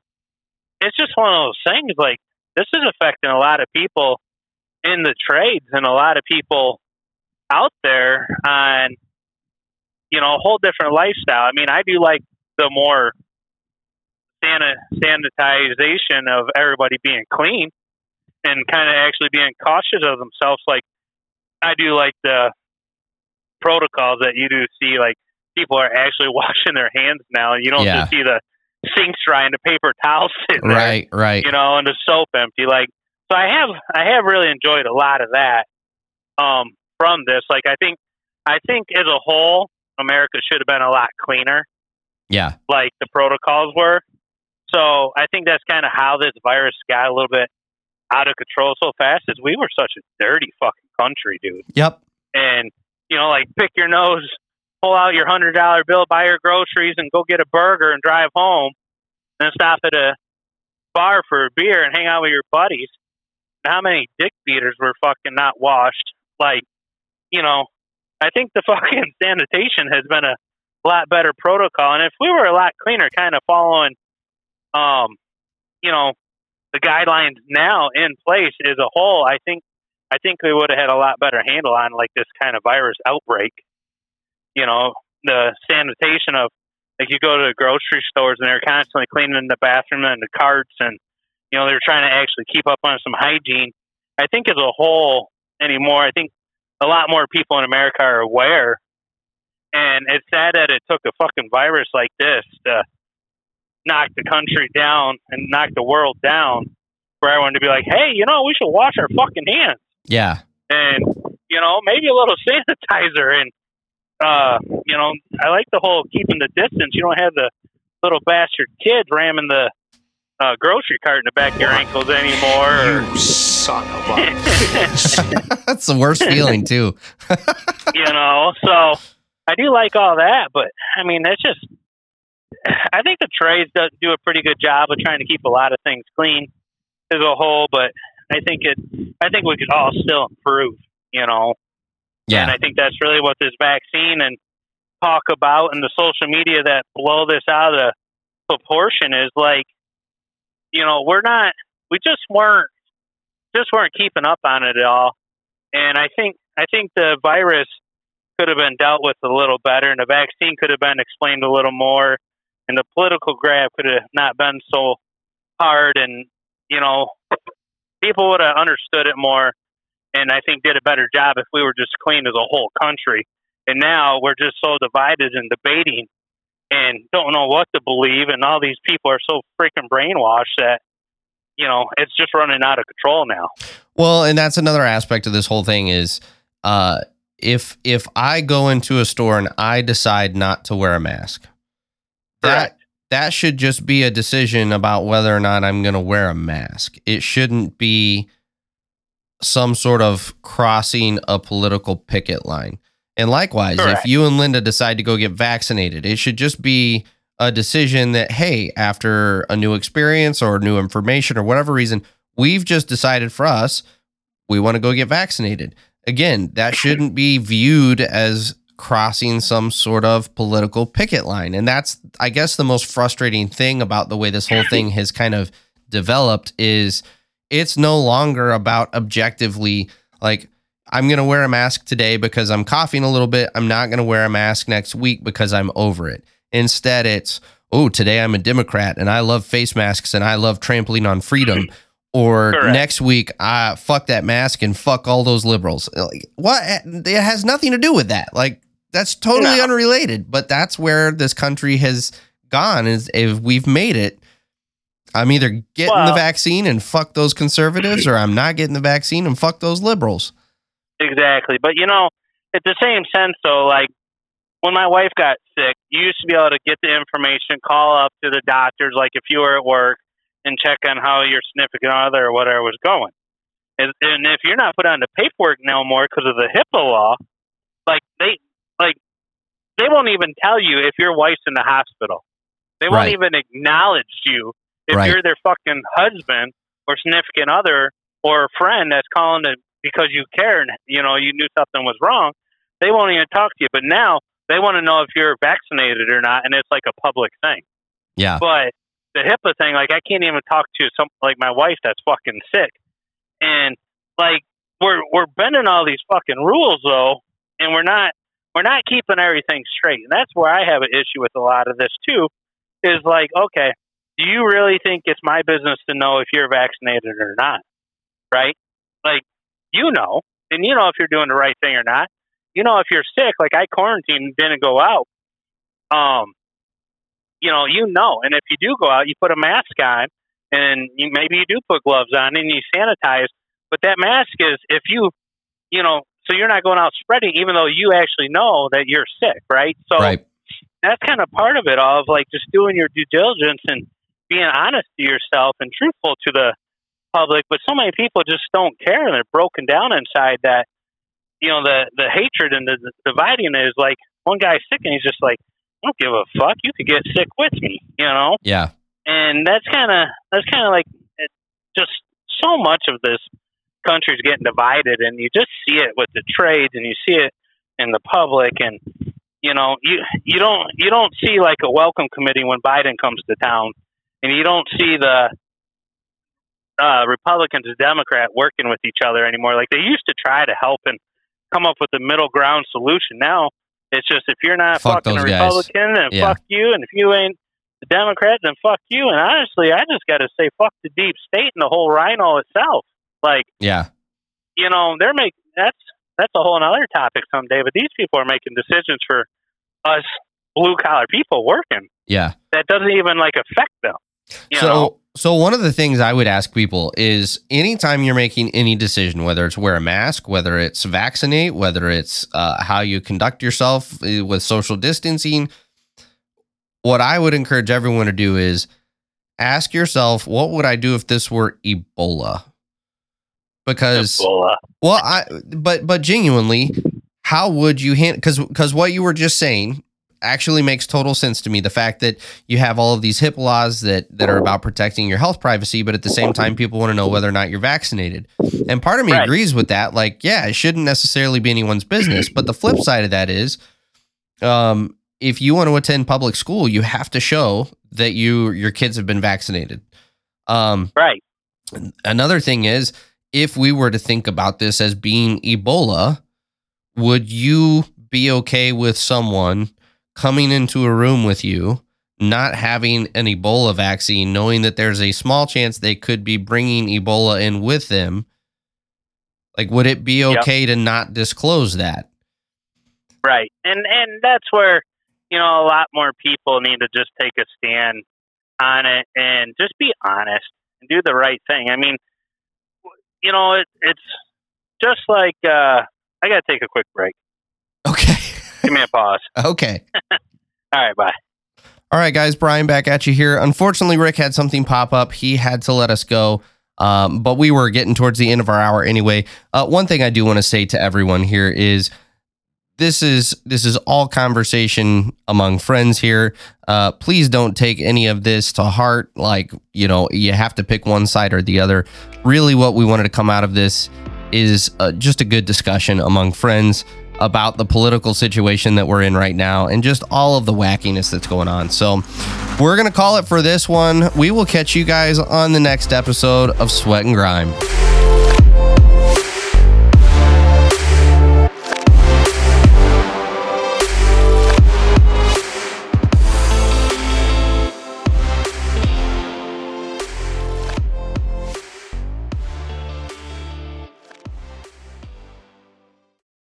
it's just one of those things like this is affecting a lot of people in the trades and a lot of people out there on you know a whole different lifestyle. I mean i do like the more sanitization of everybody being clean and kind of actually being cautious of themselves like i do like the protocols that you do see like people are actually washing their hands now you don't
Yeah.
just see the sinks dry and the paper towels sitting there
right right
you know, and the soap empty. Like, so I have, I have really enjoyed a lot of that um, from this. Like, I think, I think as a whole, America should have been a lot cleaner,
yeah
like the protocols were. So I think that's kind of how this virus got a little bit out of control so fast. Is we were such a dirty fucking country, dude.
yep
And you know, like pick your nose, pull out your hundred dollar bill, buy your groceries, and go get a burger and drive home, and stop at a bar for a beer and hang out with your buddies. And how many dick beaters were fucking not washed? Like, you know, I think the fucking sanitation has been a lot better protocol. And if we were a lot cleaner, kind of following, um, you know, the guidelines now in place as a whole, I think I think we would have had a lot better handle on like this kind of virus outbreak. You know, the sanitation of like you go to the grocery stores and they're constantly cleaning the bathroom and the carts and you know they're trying to actually keep up on some hygiene. I think as a whole anymore, I think a lot more people in America are aware. And it's sad that it took a fucking virus like this to knock the country down and knock the world down for everyone to be like, hey, you know, we should wash our fucking hands
Yeah.
and you know maybe a little sanitizer and uh you know I like the whole keeping the distance. You don't have the little bastard kids ramming the uh, grocery cart in the back of your ankles anymore. Or,
You son of a bitch.
That's the worst feeling too.
you know, so I do like all that, but I mean, it's just I think the trades does do a pretty good job of trying to keep a lot of things clean as a whole, but I think it I think we could all still improve, you know.
Yeah.
And I think that's really what this vaccine and talk about and the social media that blow this out of proportion is like, you know, we're not, we just weren't, just weren't keeping up on it at all. And I think, I think the virus could have been dealt with a little better and the vaccine could have been explained a little more and the political grab could have not been so hard and, you know, people would have understood it more and I think did a better job if we were just clean as a whole country. And now we're just so divided and debating and don't know what to believe. And all these people are so freaking brainwashed that, you know, it's just running out of control now.
Well, and that's another aspect of this whole thing is uh if if I go into a store and I decide not to wear a mask,
Correct.
that should just be a decision about whether or not I'm going to wear a mask. It shouldn't be some sort of crossing a political picket line. And likewise, if you and Linda decide to go get vaccinated, it should just be a decision that, hey, after a new experience or new information or whatever reason, we've just decided for us, we want to go get vaccinated. Again, that shouldn't be viewed as crossing some sort of political picket line. And that's, I guess, the most frustrating thing about the way this whole thing has kind of developed is it's no longer about objectively like I'm going to wear a mask today because I'm coughing a little bit. I'm not going to wear a mask next week because I'm over it. Instead, it's, oh, today I'm a Democrat and I love face masks and I love trampling on freedom. Or
Correct.
next week, uh, fuck that mask and fuck all those liberals. Like, what? It has nothing to do with that. Like, that's totally
No.
unrelated. But that's where this country has gone. Is if we've made it, I'm either getting the vaccine and fuck those conservatives, or I'm not getting the vaccine and fuck those liberals.
Exactly. But you know, it's the same sense though, like when my wife got sick, you used to be able to get the information, call up to the doctors, like if you were at work, and check on how your significant other or whatever was going. And, and if you're not put on the paperwork no more because of the HIPAA law, like they they won't even tell you if your wife's in the hospital. They won't
Right.
even acknowledge you if
Right.
you're their fucking husband or significant other or a friend that's calling to because you care and you know you knew something was wrong. They won't even talk to you. But now they want to know if you're vaccinated or not, and it's like a public thing.
Yeah.
But the HIPAA thing, like I can't even talk to some like my wife that's fucking sick, and like we're we're bending all these fucking rules though, and we're not we're not keeping everything straight, and that's where I have an issue with a lot of this too. Is like, okay, do you really think it's my business to know if you're vaccinated or not? Right? Like, you know, and you know if you're doing the right thing or not. You know if you're sick. Like I quarantined, didn't go out. Um, you know, you know. And if you do go out, you put a mask on, and you, maybe you do put gloves on, and you sanitize. But that mask is if you, you know, so you're not going out spreading, even though you actually know that you're sick, right? So
right.
that's kind of part of it all of like just doing your due diligence and being honest to yourself and truthful to the public. But so many people just don't care and they're broken down inside that, you know, the, the hatred and the, the dividing is like one guy's sick and he's just like, I don't give a fuck. You could get sick with me, you know?
Yeah.
And that's kind of, that's kind of like just so much of this country's getting divided and you just see it with the trades and you see it in the public and you know you you don't you don't see like a welcome committee when Biden comes to town and you don't see the uh Republicans and Democrat working with each other anymore. Like they used to try to help and come up with a middle ground solution. Now it's just if you're not
Fuck
fucking a
those guys.
Republican then
Yeah.
fuck you. And if you ain't the Democrat then fuck you. And honestly I just got to say fuck the deep state and the whole RINO itself like
Yeah.
you know, they're making that's that's a whole other topic someday. But these people are making decisions for us blue collar people working
Yeah.
that doesn't even like affect them. You
so
know,
So one of the things I would ask people is anytime you're making any decision, whether it's wear a mask, whether it's vaccinate, whether it's uh, how you conduct yourself uh, with social distancing, what I would encourage everyone to do is ask yourself, what would I do if this were Ebola? Because
Ebola.
well, I but but genuinely, how would you handle? Because because what you were just saying actually makes total sense to me. The fact that you have all of these HIPAA laws that that are about protecting your health privacy, but at the same time, people want to know whether or not you're vaccinated. And part of me
Right.
agrees with that. Like, yeah, it shouldn't necessarily be anyone's business. But the flip side of that is, um, if you want to attend public school, you have to show that you your kids have been vaccinated. Um,
Right.
another thing is if we were to think about this as being ebola would you be okay with someone coming into a room with you not having an ebola vaccine knowing that there's a small chance they could be bringing ebola in with them like would it be
Yep.
okay to not disclose that
Right. And and that's where, you know, a lot more people need to just take a stand on it and just be honest and do the right thing. I mean, you know, it, it's just like uh I got to take a quick break.
okay
Give me a pause.
okay
All right, bye.
All right, guys, Brian back at you here. Unfortunately, Rick had something pop up. He had to let us go, um, but we were getting towards the end of our hour anyway. Uh, one thing I do want to say to everyone here is this is this is all conversation among friends here. Uh, please don't take any of this to heart. Like you know, you have to pick one side or the other. Really, what we wanted to come out of this is uh, just a good discussion among friends about the political situation that we're in right now and just all of the wackiness that's going on. So, we're going to call it for this one. We will catch you guys on the next episode of Sweat and Grime.